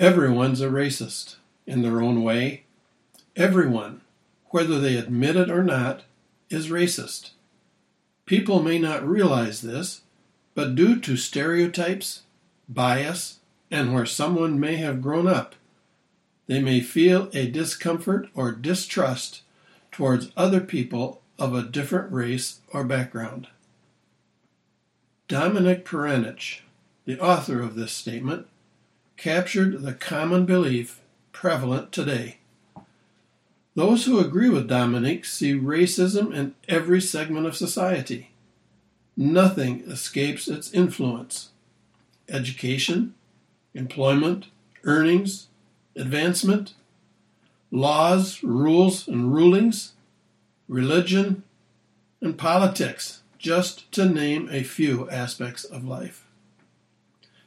Everyone's a racist in their own way. Everyone, whether they admit it or not, is racist. People may not realize this, but due to stereotypes, bias, and where someone may have grown up, they may feel a discomfort or distrust towards other people of a different race or background. Dominic Perenich, the author of this statement, captured the common belief prevalent today. Those who agree with Dominic see racism in every segment of society. Nothing escapes its influence. Education, employment, earnings, advancement, laws, rules, and rulings, religion, and politics, just to name a few aspects of life.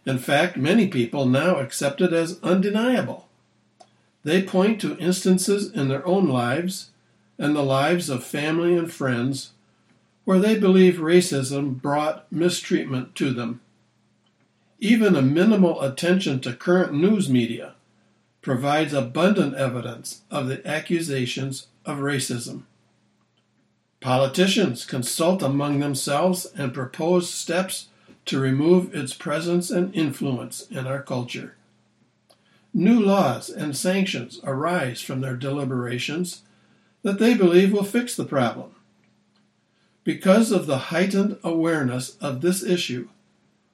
In fact, many people now accept it as undeniable. They point to instances in their own lives and the lives of family and friends where they believe racism brought mistreatment to them. Even a minimal attention to current news media provides abundant evidence of the accusations of racism. Politicians consult among themselves and propose steps to remove its presence and influence in our culture. New laws and sanctions arise from their deliberations that they believe will fix the problem. Because of the heightened awareness of this issue,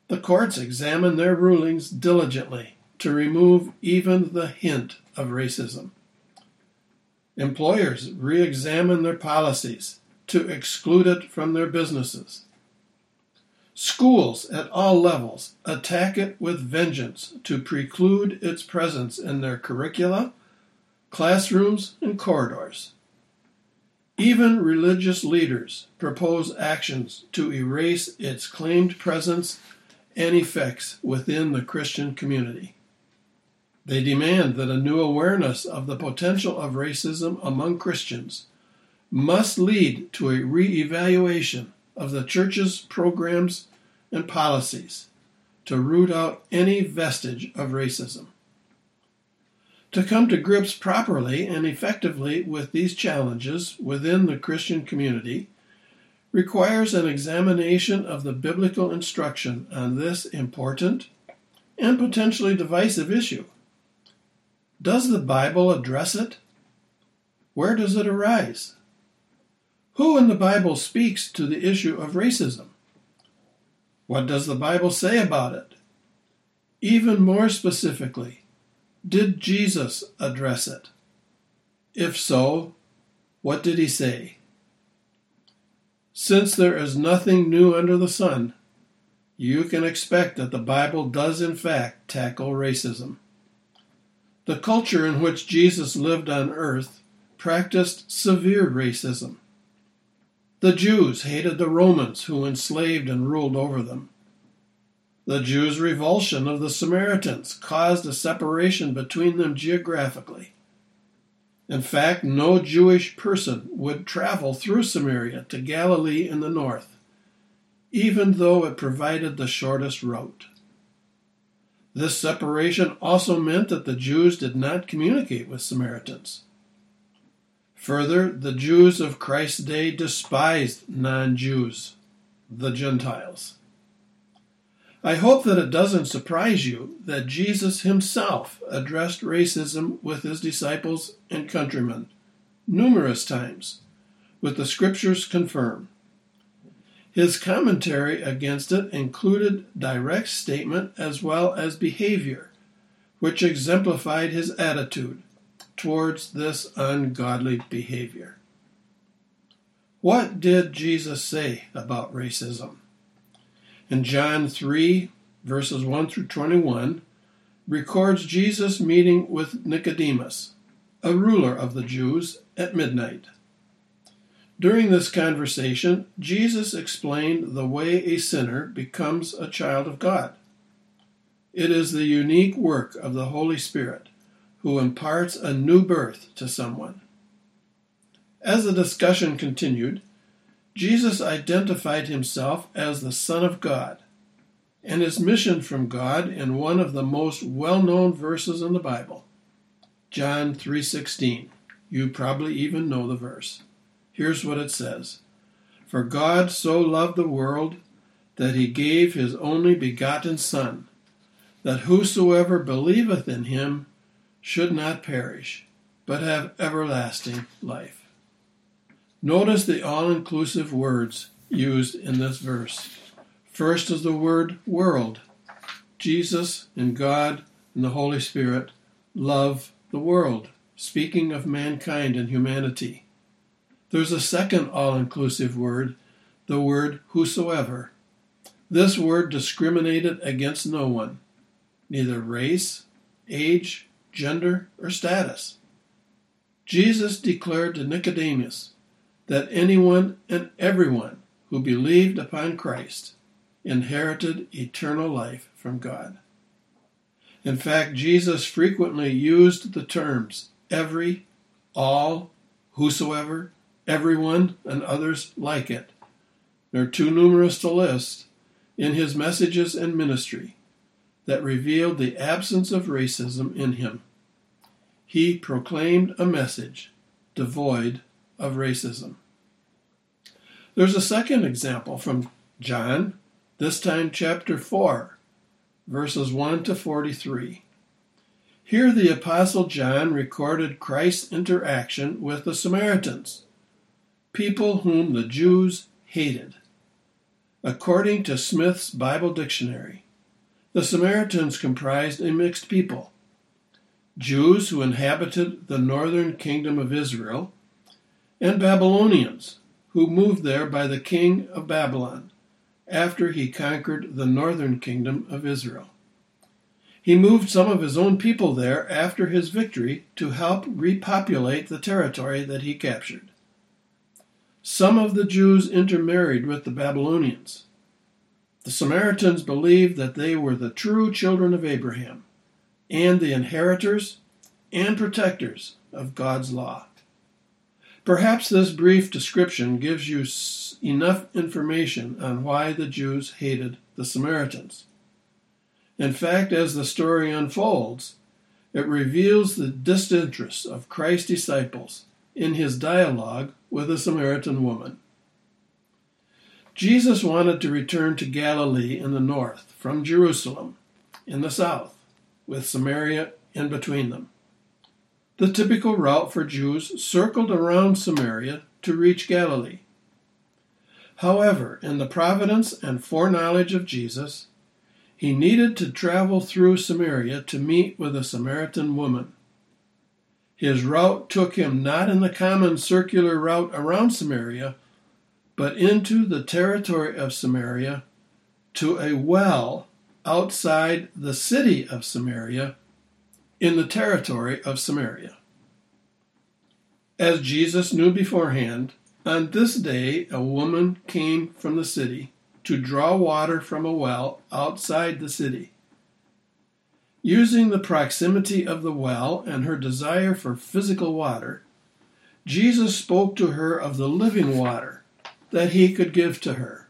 the courts examine their rulings diligently to remove even the hint of racism. Employers re examine their policies to exclude it from their businesses. Schools at all levels attack it with vengeance to preclude its presence in their curricula, classrooms, and corridors. Even religious leaders propose actions to erase its claimed presence and effects within the Christian community. They demand that a new awareness of the potential of racism among Christians must lead to a re evaluation of the church's programs and policies to root out any vestige of racism. To come to grips properly and effectively with these challenges within the Christian community requires an examination of the biblical instruction on this important and potentially divisive issue. Does the Bible address it? Where does it arise? Who in the Bible speaks to the issue of racism? What does the Bible say about it? Even more specifically, did Jesus address it? If so, what did he say? Since there is nothing new under the sun, you can expect that the Bible does in fact tackle racism. The culture in which Jesus lived on earth practiced severe racism. The Jews hated the Romans who enslaved and ruled over them. The Jews' revulsion of the Samaritans caused a separation between them geographically. In fact, no Jewish person would travel through Samaria to Galilee in the north, even though it provided the shortest route. This separation also meant that the Jews did not communicate with Samaritans. Further, the Jews of Christ's day despised non Jews, the Gentiles. I hope that it doesn't surprise you that Jesus himself addressed racism with his disciples and countrymen numerous times, with the scriptures confirm. His commentary against it included direct statement as well as behavior, which exemplified his attitude towards this ungodly behavior. What did Jesus say about racism? In John 3, verses 1 through 21, records Jesus meeting with Nicodemus, a ruler of the Jews, at midnight. During this conversation, Jesus explained the way a sinner becomes a child of God. It is the unique work of the Holy Spirit who imparts a new birth to someone. As the discussion continued, Jesus identified himself as the Son of God, and his mission from God in one of the most well-known verses in the Bible. John 3:16. You probably even know the verse. Here's what it says. For God so loved the world that he gave his only begotten son, that whosoever believeth in him should not perish, but have everlasting life. Notice the all-inclusive words used in this verse. First is the word world. Jesus and God and the Holy Spirit love the world, speaking of mankind and humanity. There's a second all inclusive word, the word whosoever. This word discriminated against no one, neither race, age, gender, or status. Jesus declared to Nicodemus that anyone and everyone who believed upon Christ inherited eternal life from God. In fact, Jesus frequently used the terms every, all, whosoever, everyone, and others like it. They're too numerous to list in his messages and ministry that revealed the absence of racism in him. He proclaimed a message devoid of racism. There's a second example from John this time chapter 4, verses 1 to 43. Here the Apostle John recorded Christ's interaction with the Samaritans, people whom the Jews hated. According to Smith's Bible Dictionary, the Samaritans comprised a mixed people Jews who inhabited the northern kingdom of Israel, and Babylonians who moved there by the king of Babylon after he conquered the northern kingdom of Israel. He moved some of his own people there after his victory to help repopulate the territory that he captured. Some of the Jews intermarried with the Babylonians. The Samaritans believed that they were the true children of Abraham and the inheritors and protectors of God's law. Perhaps this brief description gives you enough information on why the Jews hated the Samaritans. In fact, as the story unfolds, it reveals the disinterest of Christ's disciples in his dialogue with a Samaritan woman. Jesus wanted to return to Galilee in the north from Jerusalem in the south, with Samaria in between them. The typical route for Jews circled around Samaria to reach Galilee. However, in the providence and foreknowledge of Jesus, he needed to travel through Samaria to meet with a Samaritan woman. His route took him not in the common circular route around Samaria, but into the territory of Samaria to a well outside the city of Samaria in the territory of Samaria. As Jesus knew beforehand, on this day a woman came from the city to draw water from a well outside the city. Using the proximity of the well and her desire for physical water, Jesus spoke to her of the living water that he could give to her.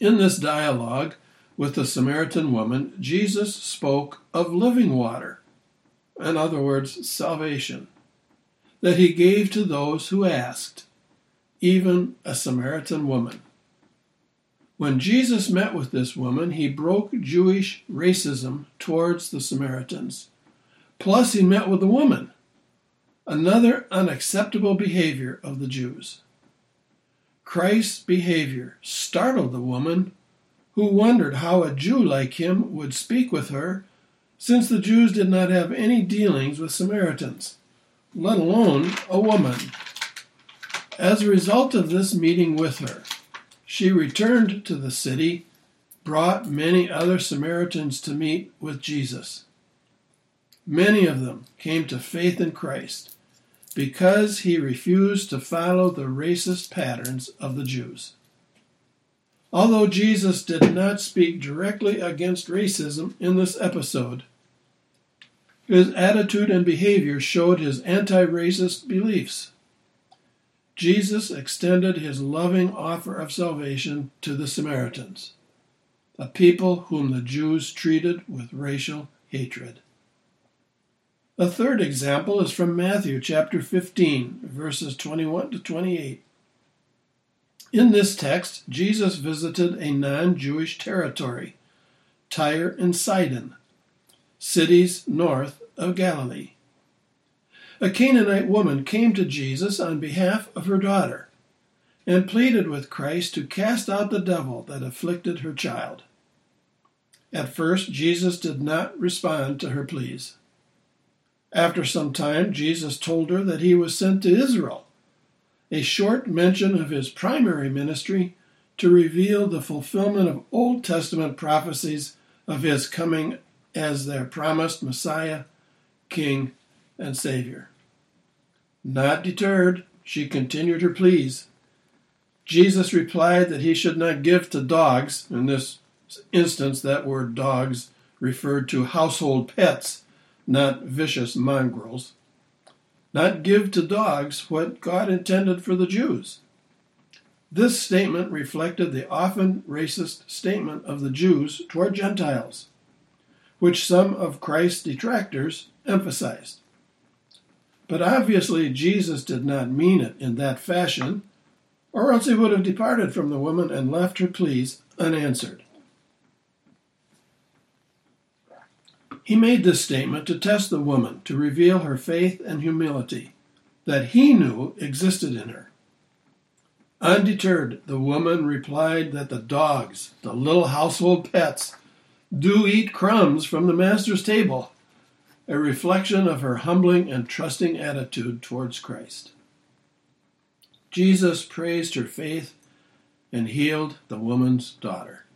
In this dialogue, with the Samaritan woman, Jesus spoke of living water, in other words, salvation, that he gave to those who asked, even a Samaritan woman. When Jesus met with this woman, he broke Jewish racism towards the Samaritans. Plus, he met with a woman, another unacceptable behavior of the Jews. Christ's behavior startled the woman who wondered how a Jew like him would speak with her, since the Jews did not have any dealings with Samaritans, let alone a woman. As a result of this meeting with her, she returned to the city, brought many other Samaritans to meet with Jesus. Many of them came to faith in Christ because he refused to follow the racist patterns of the Jews. Although Jesus did not speak directly against racism in this episode, his attitude and behavior showed his anti racist beliefs. Jesus extended his loving offer of salvation to the Samaritans. a people whom the Jews treated with racial hatred. A third example is from Matthew chapter 15, verses 21 to 28. In this text, Jesus visited a non Jewish territory, Tyre and Sidon, cities north of Galilee. A Canaanite woman came to Jesus on behalf of her daughter and pleaded with Christ to cast out the devil that afflicted her child. At first, Jesus did not respond to her pleas. After some time, Jesus told her that he was sent to Israel, a short mention of his primary ministry to reveal the fulfillment of Old Testament prophecies of his coming as their promised Messiah, King, and Savior. Not deterred, she continued her pleas. Jesus replied that he should not give to dogs, in this instance, that word dogs referred to household pets not vicious mongrels, not give to dogs what God intended for the Jews. This statement reflected the often racist statement of the Jews toward Gentiles, which some of Christ's detractors emphasized. But obviously, Jesus did not mean it in that fashion, or else he would have departed from the woman and left her pleas unanswered. He made this statement to test the woman, to reveal her faith and humility that he knew existed in her. Undeterred, the woman replied that the dogs, the little household pets, do eat crumbs from the master's table, a reflection of her humbling and trusting attitude towards Christ. Jesus praised her faith and healed the woman's daughter.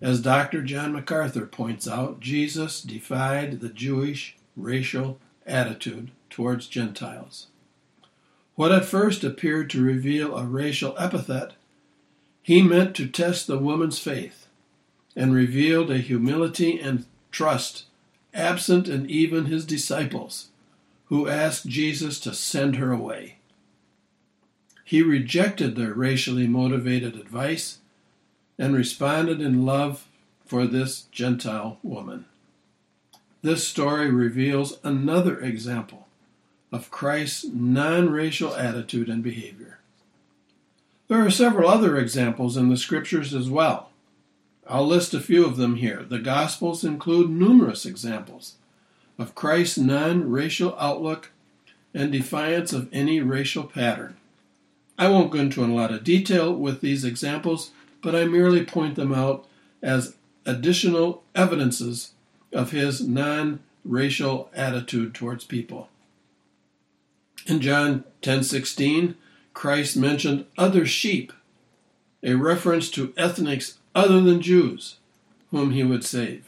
As Dr. John MacArthur points out, Jesus defied the Jewish racial attitude towards Gentiles. What at first appeared to reveal a racial epithet, he meant to test the woman's faith and revealed a humility and trust absent in even his disciples, who asked Jesus to send her away. He rejected their racially motivated advice and responded in love for this Gentile woman. This story reveals another example of Christ's non racial attitude and behavior. There are several other examples in the scriptures as well. I'll list a few of them here. The Gospels include numerous examples of Christ's non racial outlook and defiance of any racial pattern. I won't go into a lot of detail with these examples but I merely point them out as additional evidences of his non racial attitude towards people. In John 10:16, Christ mentioned other sheep, a reference to ethnics other than Jews whom he would save.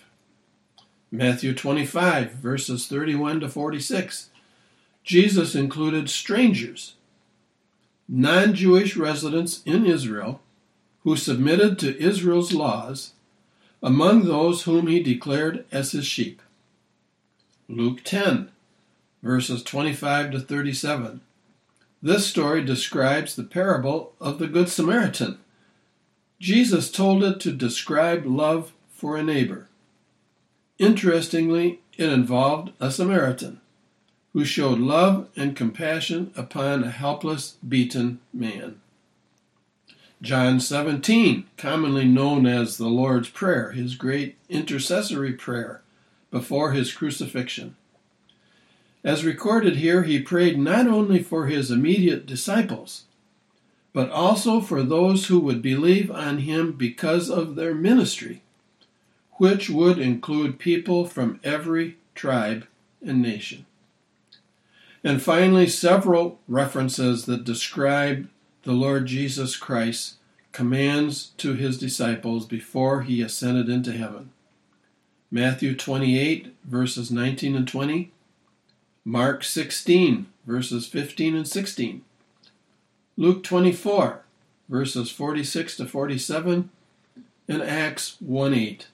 Matthew 25 verses 31 to 46. Jesus included strangers, non-Jewish residents in Israel who submitted to Israel's laws, among those whom he declared as his sheep. Luke 10, verses 25 to 37. This story describes the parable of the Good Samaritan. Jesus told it to describe love for a neighbor. Interestingly, it involved a Samaritan who showed love and compassion upon a helpless, beaten man. John 17, commonly known as the Lord's Prayer, his great intercessory prayer before his crucifixion. As recorded here, he prayed not only for his immediate disciples, but also for those who would believe on him because of their ministry, which would include people from every tribe and nation. And finally, several references that describe the Lord Jesus Christ commands to his disciples before he ascended into heaven. Matthew 28, verses 19 and 20, Mark 16, verses 15 and 16, Luke 24, verses 46 to 47, and Acts 1 8.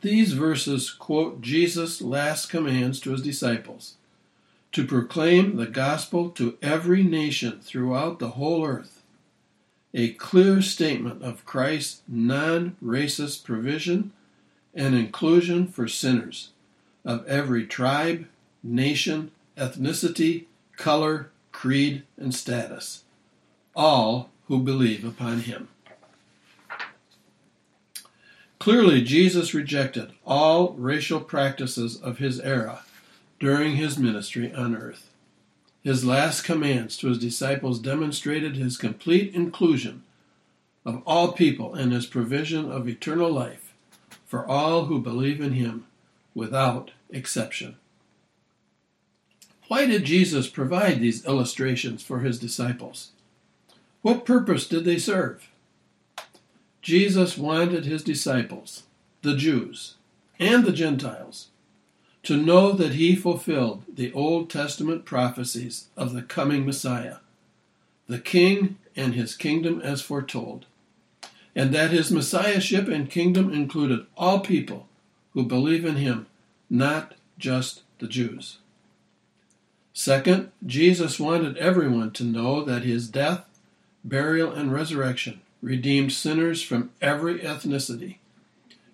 These verses quote Jesus' last commands to his disciples to proclaim the gospel to every nation throughout the whole earth, a clear statement of Christ's non racist provision and inclusion for sinners of every tribe, nation, ethnicity, color, creed, and status, all who believe upon him. Clearly, Jesus rejected all racial practices of his era during his ministry on earth. His last commands to his disciples demonstrated his complete inclusion of all people and his provision of eternal life for all who believe in him without exception. Why did Jesus provide these illustrations for his disciples? What purpose did they serve? Jesus wanted his disciples, the Jews and the Gentiles, to know that he fulfilled the Old Testament prophecies of the coming Messiah, the King and his kingdom as foretold, and that his Messiahship and kingdom included all people who believe in him, not just the Jews. Second, Jesus wanted everyone to know that his death, burial, and resurrection redeemed sinners from every ethnicity,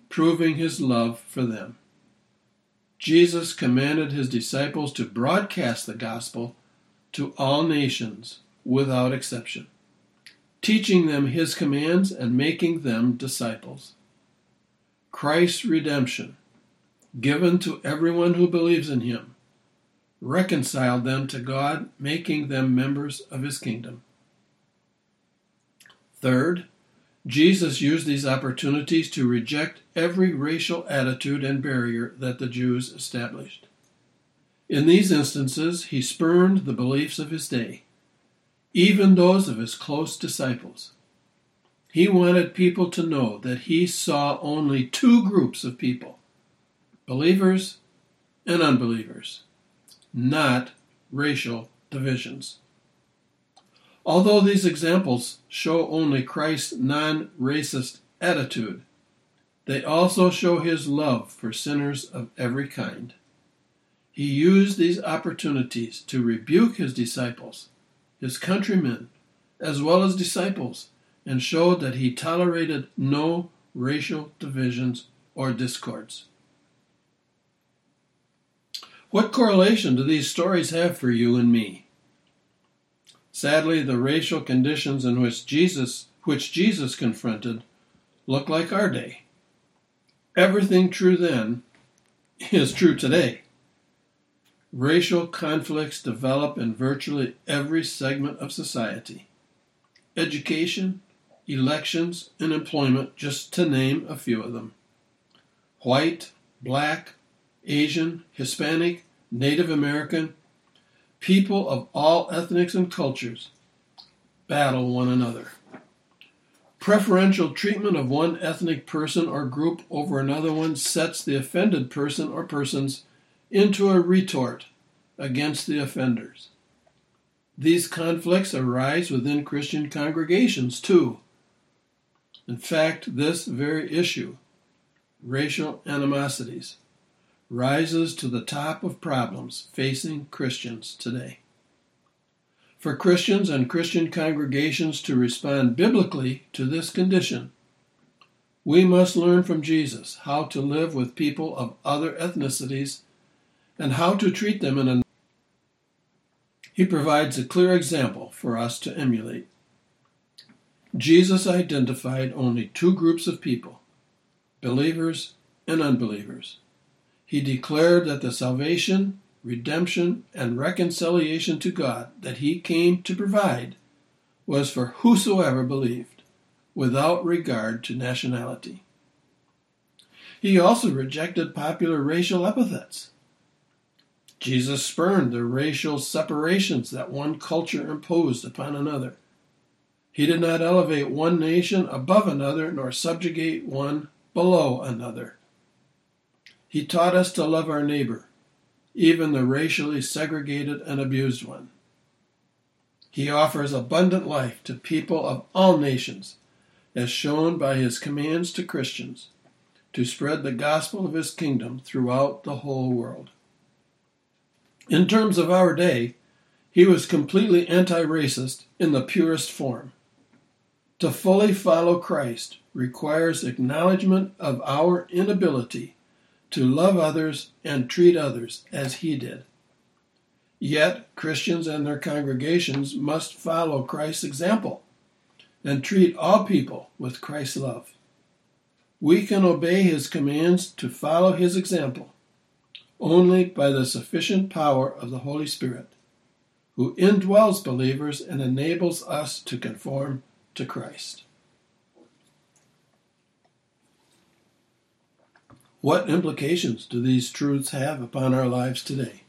proving his love for them. Jesus commanded his disciples to broadcast the gospel to all nations without exception, teaching them his commands and making them disciples. Christ's redemption, given to everyone who believes in him, reconciled them to God, making them members of his kingdom. Third, Jesus used these opportunities to reject every racial attitude and barrier that the Jews established. In these instances, he spurned the beliefs of his day, even those of his close disciples. He wanted people to know that he saw only two groups of people believers and unbelievers, not racial divisions. Although these examples show only Christ's non racist attitude, they also show his love for sinners of every kind. He used these opportunities to rebuke his disciples, his countrymen, as well as disciples, and showed that he tolerated no racial divisions or discords. What correlation do these stories have for you and me? Sadly, the racial conditions in which Jesus, which Jesus confronted, look like our day. Everything true then is true today. Racial conflicts develop in virtually every segment of society. Education, elections, and employment, just to name a few of them. White, black, Asian, Hispanic, Native American, people of all ethnics and cultures battle one another. Preferential treatment of one ethnic person or group over another one sets the offended person or persons into a retort against the offenders. These conflicts arise within Christian congregations too. In fact, this very issue, racial animosities, rises to the top of problems facing Christians today. For Christians and Christian congregations to respond biblically to this condition, we must learn from Jesus how to live with people of other ethnicities and how to treat them in a he provides a clear example for us to emulate. Jesus identified only two groups of people believers and unbelievers he declared that the salvation, redemption, and reconciliation to God that he came to provide was for whosoever believed, without regard to nationality. He also rejected popular racial epithets. Jesus spurned the racial separations that one culture imposed upon another. He did not elevate one nation above another nor subjugate one below another. He taught us to love our neighbor, even the racially segregated and abused one. He offers abundant life to people of all nations, as shown by his commands to Christians to spread the gospel of his kingdom throughout the whole world. In terms of our day, he was completely anti racist in the purest form. To fully follow Christ requires acknowledgement of our inability to love others and treat others as he did. Yet, Christians and their congregations must follow Christ's example and treat all people with Christ's love. We can obey his commands to follow his example only by the sufficient power of the Holy Spirit, who indwells believers and enables us to conform to Christ. What implications do these truths have upon our lives today?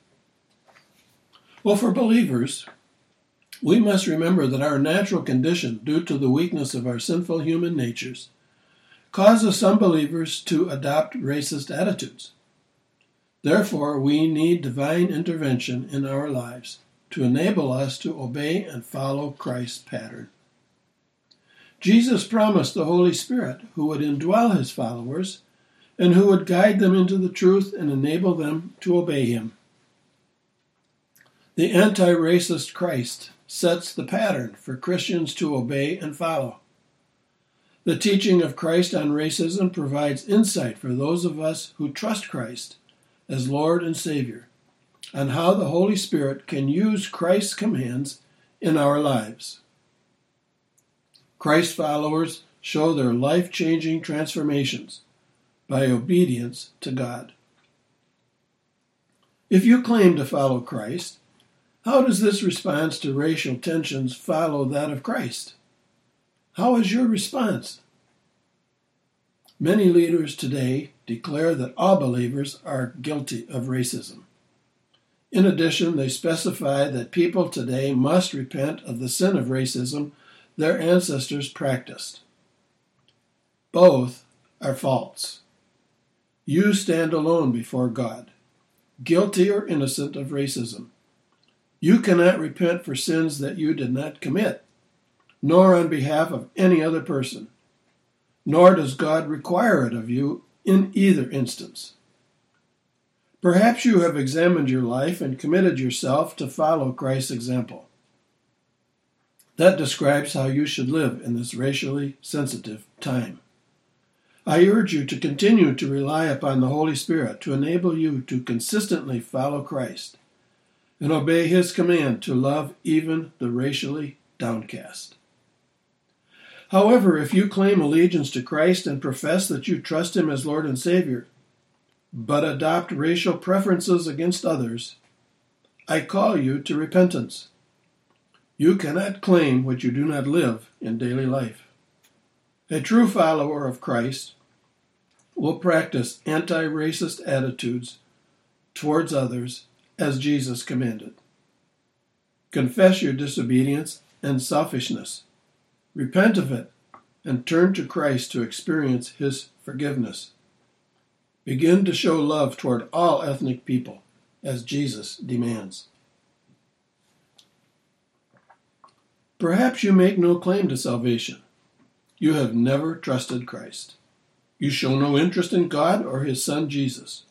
Well, for believers, we must remember that our natural condition, due to the weakness of our sinful human natures, causes some believers to adopt racist attitudes. Therefore, we need divine intervention in our lives to enable us to obey and follow Christ's pattern. Jesus promised the Holy Spirit who would indwell his followers and who would guide them into the truth and enable them to obey him. The anti racist Christ sets the pattern for Christians to obey and follow. The teaching of Christ on racism provides insight for those of us who trust Christ as Lord and Savior on how the Holy Spirit can use Christ's commands in our lives. Christ followers show their life changing transformations by obedience to God. If you claim to follow Christ, how does this response to racial tensions follow that of Christ? How is your response? Many leaders today declare that all believers are guilty of racism. In addition, they specify that people today must repent of the sin of racism their ancestors practiced. Both are false. You stand alone before God, guilty or innocent of racism. You cannot repent for sins that you did not commit, nor on behalf of any other person, nor does God require it of you in either instance. Perhaps you have examined your life and committed yourself to follow Christ's example. That describes how you should live in this racially sensitive time. I urge you to continue to rely upon the Holy Spirit to enable you to consistently follow Christ and obey His command to love even the racially downcast. However, if you claim allegiance to Christ and profess that you trust Him as Lord and Savior, but adopt racial preferences against others, I call you to repentance. You cannot claim what you do not live in daily life. A true follower of Christ will practice anti racist attitudes towards others as Jesus commanded. Confess your disobedience and selfishness, repent of it, and turn to Christ to experience His forgiveness. Begin to show love toward all ethnic people as Jesus demands. Perhaps you make no claim to salvation. You have never trusted Christ. You show no interest in God or His Son Jesus.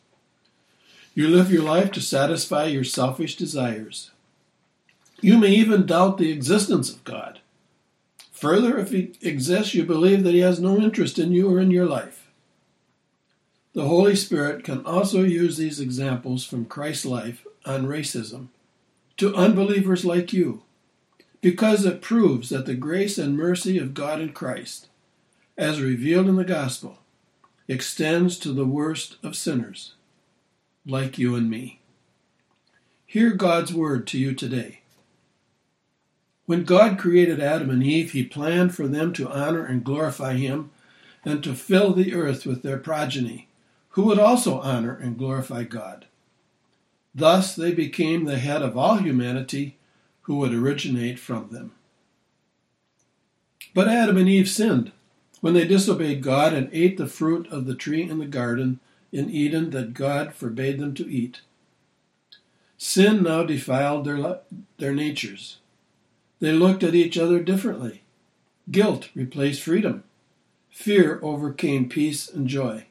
You live your life to satisfy your selfish desires. You may even doubt the existence of God. Further, if He exists, you believe that He has no interest in you or in your life. The Holy Spirit can also use these examples from Christ's life on racism to unbelievers like you because it proves that the grace and mercy of God in Christ, as revealed in the gospel, extends to the worst of sinners, like you and me. Hear God's word to you today. When God created Adam and Eve, he planned for them to honor and glorify him and to fill the earth with their progeny, who would also honor and glorify God. Thus they became the head of all humanity who would originate from them. But Adam and Eve sinned when they disobeyed God and ate the fruit of the tree in the garden in Eden that God forbade them to eat. Sin now defiled their, their natures. They looked at each other differently. Guilt replaced freedom. Fear overcame peace and joy.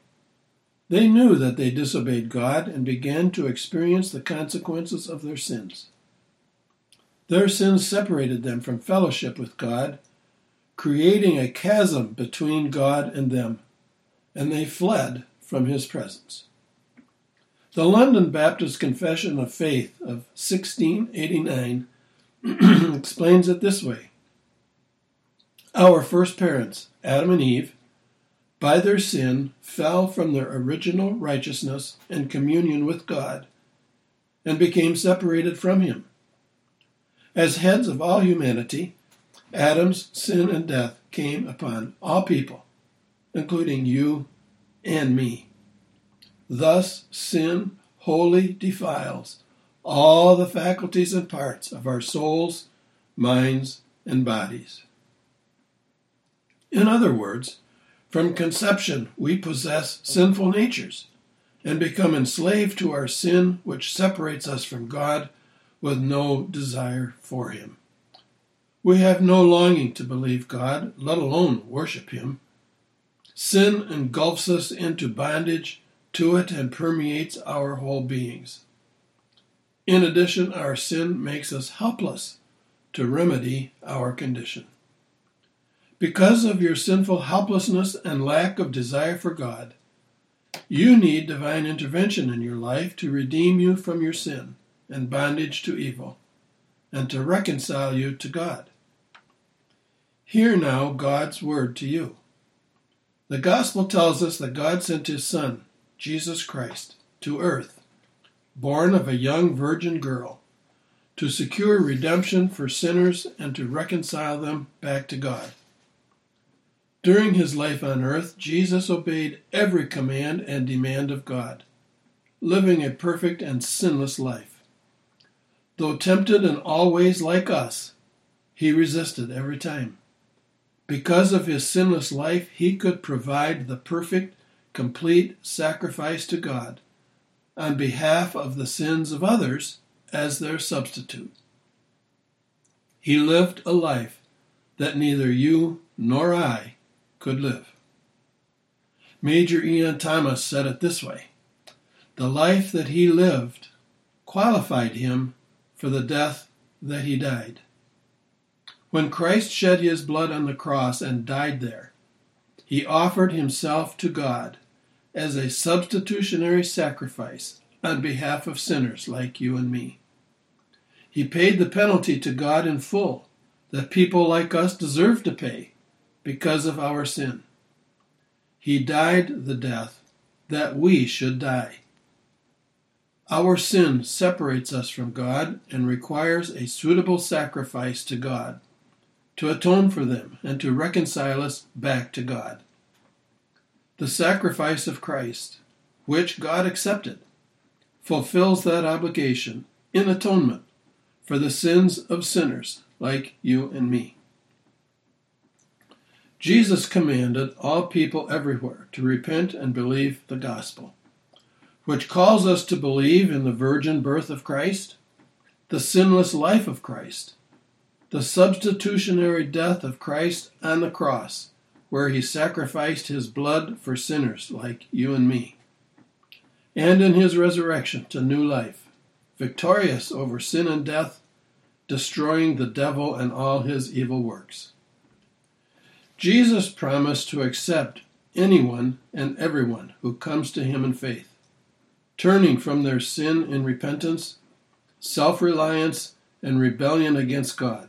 They knew that they disobeyed God and began to experience the consequences of their sins. Their sins separated them from fellowship with God creating a chasm between God and them, and they fled from his presence. The London Baptist Confession of Faith of 1689 explains it this way Our first parents, Adam and Eve, by their sin fell from their original righteousness and communion with God and became separated from Him. As heads of all humanity, Adam's sin and death came upon all people, including you and me. Thus, sin wholly defiles all the faculties and parts of our souls, minds, and bodies. In other words, from conception we possess sinful natures and become enslaved to our sin, which separates us from God with no desire for Him. We have no longing to believe God, let alone worship Him. Sin engulfs us into bondage to it and permeates our whole beings. In addition, our sin makes us helpless to remedy our condition. Because of your sinful helplessness and lack of desire for God, you need divine intervention in your life to redeem you from your sin and bondage to evil, and to reconcile you to God. Hear now God's word to you. The gospel tells us that God sent his Son, Jesus Christ, to earth, born of a young virgin girl, to secure redemption for sinners and to reconcile them back to God. During his life on earth, Jesus obeyed every command and demand of God, living a perfect and sinless life. Though tempted in all ways like us, he resisted every time. Because of his sinless life, he could provide the perfect, complete sacrifice to God on behalf of the sins of others as their substitute. He lived a life that neither you nor I could live. Major Ian Thomas said it this way The life that he lived qualified him for the death that he died. When Christ shed his blood on the cross and died there, he offered himself to God as a substitutionary sacrifice on behalf of sinners like you and me. He paid the penalty to God in full that people like us deserve to pay because of our sin. He died the death that we should die. Our sin separates us from God and requires a suitable sacrifice to God to atone for them and to reconcile us back to God. The sacrifice of Christ, which God accepted, fulfills that obligation in atonement for the sins of sinners like you and me. Jesus commanded all people everywhere to repent and believe the gospel, which calls us to believe in the virgin birth of Christ, the sinless life of Christ, the substitutionary death of Christ on the cross, where he sacrificed his blood for sinners like you and me, and in his resurrection to new life, victorious over sin and death, destroying the devil and all his evil works. Jesus promised to accept anyone and everyone who comes to him in faith, turning from their sin in repentance, self reliance, and rebellion against God,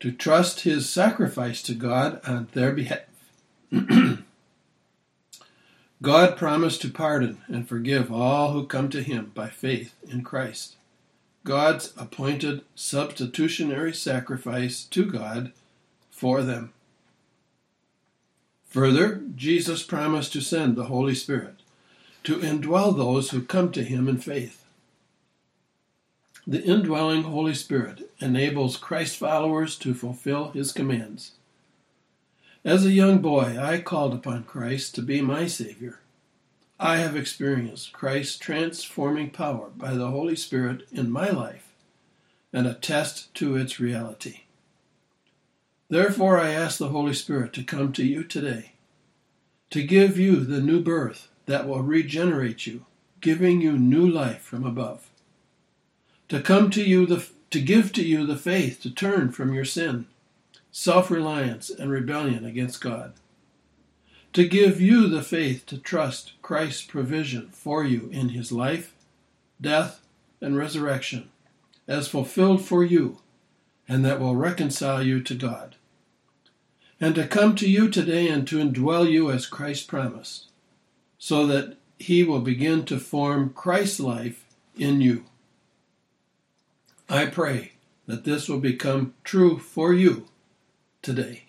to trust his sacrifice to God on their behalf. God promised to pardon and forgive all who come to him by faith in Christ. God's appointed substitutionary sacrifice to God for them. Further, Jesus promised to send the Holy Spirit to indwell those who come to him in faith. The indwelling Holy Spirit enables Christ followers to fulfill his commands. As a young boy, I called upon Christ to be my Savior. I have experienced Christ's transforming power by the Holy Spirit in my life and attest to its reality. Therefore, I ask the Holy Spirit to come to you today, to give you the new birth that will regenerate you, giving you new life from above. To come to you, the, to give to you the faith to turn from your sin, self reliance, and rebellion against God. To give you the faith to trust Christ's provision for you in his life, death, and resurrection as fulfilled for you, and that will reconcile you to God. And to come to you today and to indwell you as Christ promised, so that he will begin to form Christ's life in you. I pray that this will become true for you today.